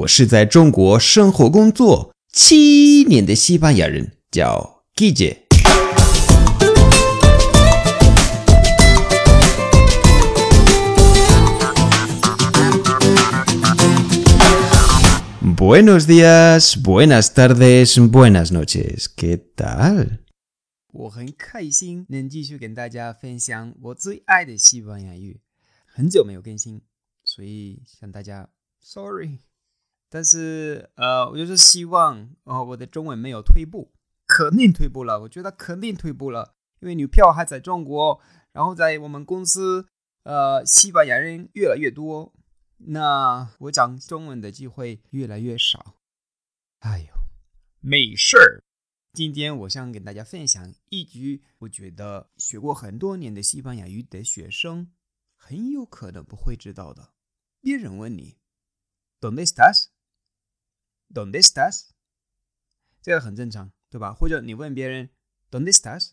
我是在中国生活工作七年的西班牙人，叫 Guille。Buenos días, buenas tardes, buenas noches. ¿Qué tal? 我很开心能继续跟大家分享我最爱的西班牙语。很久没有更新，所以向大家 sorry。但是呃，我就是希望哦，我的中文没有退步，肯定退步了。我觉得肯定退步了，因为女票还在中国，然后在我们公司，呃，西班牙人越来越多，那我讲中文的机会越来越少。哎呦，没事儿。今天我想跟大家分享一句，我觉得学过很多年的西班牙语的学生很有可能不会知道的。别人问你，¿Dónde estás？¿Dónde estás？这个很正常，对吧？或者你问别人 ¿Dónde estás？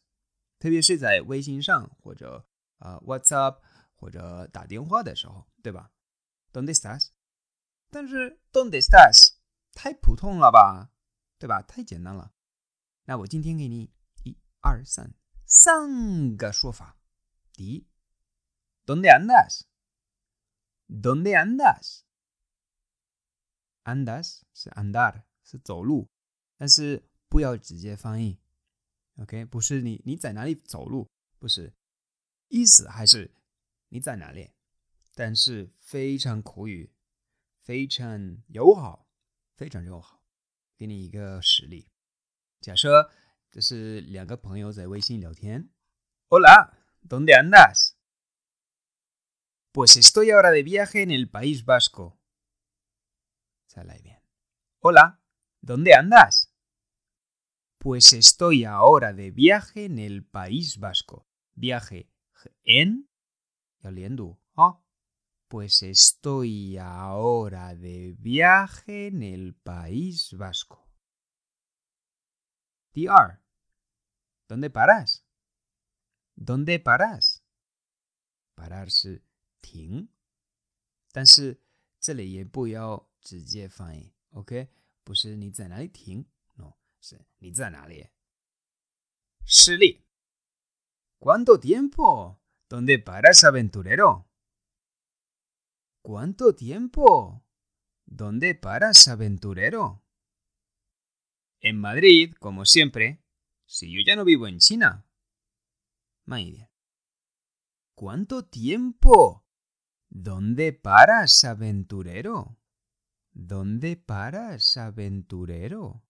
特别是在微信上或者啊 WhatsApp 或者打电话的时候，对吧？¿Dónde estás？但是 ¿Dónde estás？太普通了吧，对吧？太简单了。那我今天给你一二三三个说法。第一，¿Dónde andas？¿Dónde andas？andas 是 andar 是走路，但是不要直接翻译，OK？不是你你在哪里走路，不是意思还是你在哪里，但是非常口语，非常友好，非常友好。给你一个实例，假设这是两个朋友在微信聊天，Hola。¿Dónde andas? Pues estoy ahora de viaje en el País Vasco. bien. Hola, ¿dónde andas? Pues estoy ahora de viaje en el País Vasco. Viaje en. ¿ah? Pues estoy ahora de viaje en el País Vasco. DR. ¿Dónde paras? ¿Dónde paras? Pararse ting. 但是这里也不要 直接翻译，OK，不是你在哪里停，no，是你在哪里。实例：¿Cuánto tiempo? ¿Dónde paras, aventurero? ¿Cuánto tiempo? ¿Dónde paras, aventurero? En Madrid, como siempre, si yo ya no vivo en China. Maidia. ¿Cuánto tiempo? ¿Dónde paras, aventurero? ¿Dónde paras, aventurero?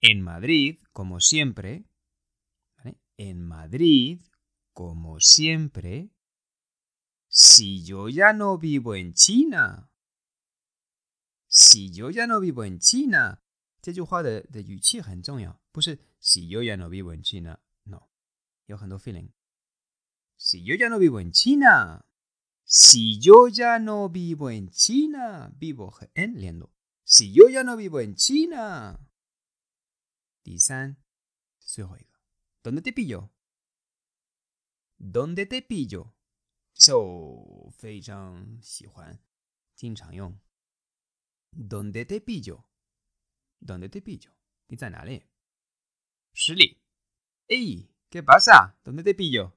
En Madrid, como siempre. En Madrid, como siempre. Si yo ya no vivo en China. Si yo ya no vivo en China. 这句话的的语气很重要，不是 si yo ya no vivo en China，no，有很多 feeling。Si yo ya no vivo en China。 si yo ya no vivo en China, vivo en liendo. Si yo ya no vivo en China. ¿Dónde te pillo? ¿Dónde te pillo? So, ¿Dónde te pillo? ¿Dónde te pillo? ¡Ey! ¿Qué pasa? ¿Dónde te pillo?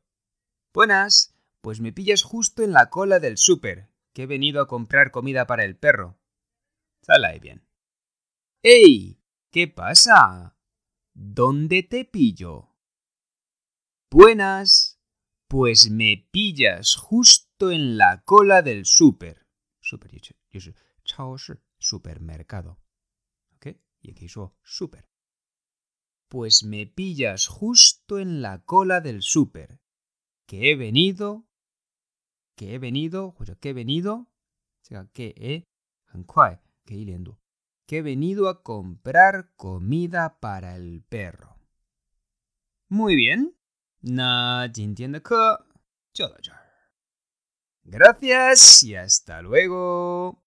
Buenas. Pues me pillas justo en la cola del súper, que he venido a comprar comida para el perro. Sal ahí bien. ¡Ey! ¿Qué pasa? ¿Dónde te pillo? Buenas. Pues me pillas justo en la cola del súper. Súper, supermercado. ¿Ok? Y aquí digo súper. Pues me pillas justo en la cola del súper, que he venido que he venido 或者 que he venido 这个 que he 很快可以连读 que he venido a comprar comida para el perro. Muy bien，那今天的课就到这儿。Gracias y hasta luego.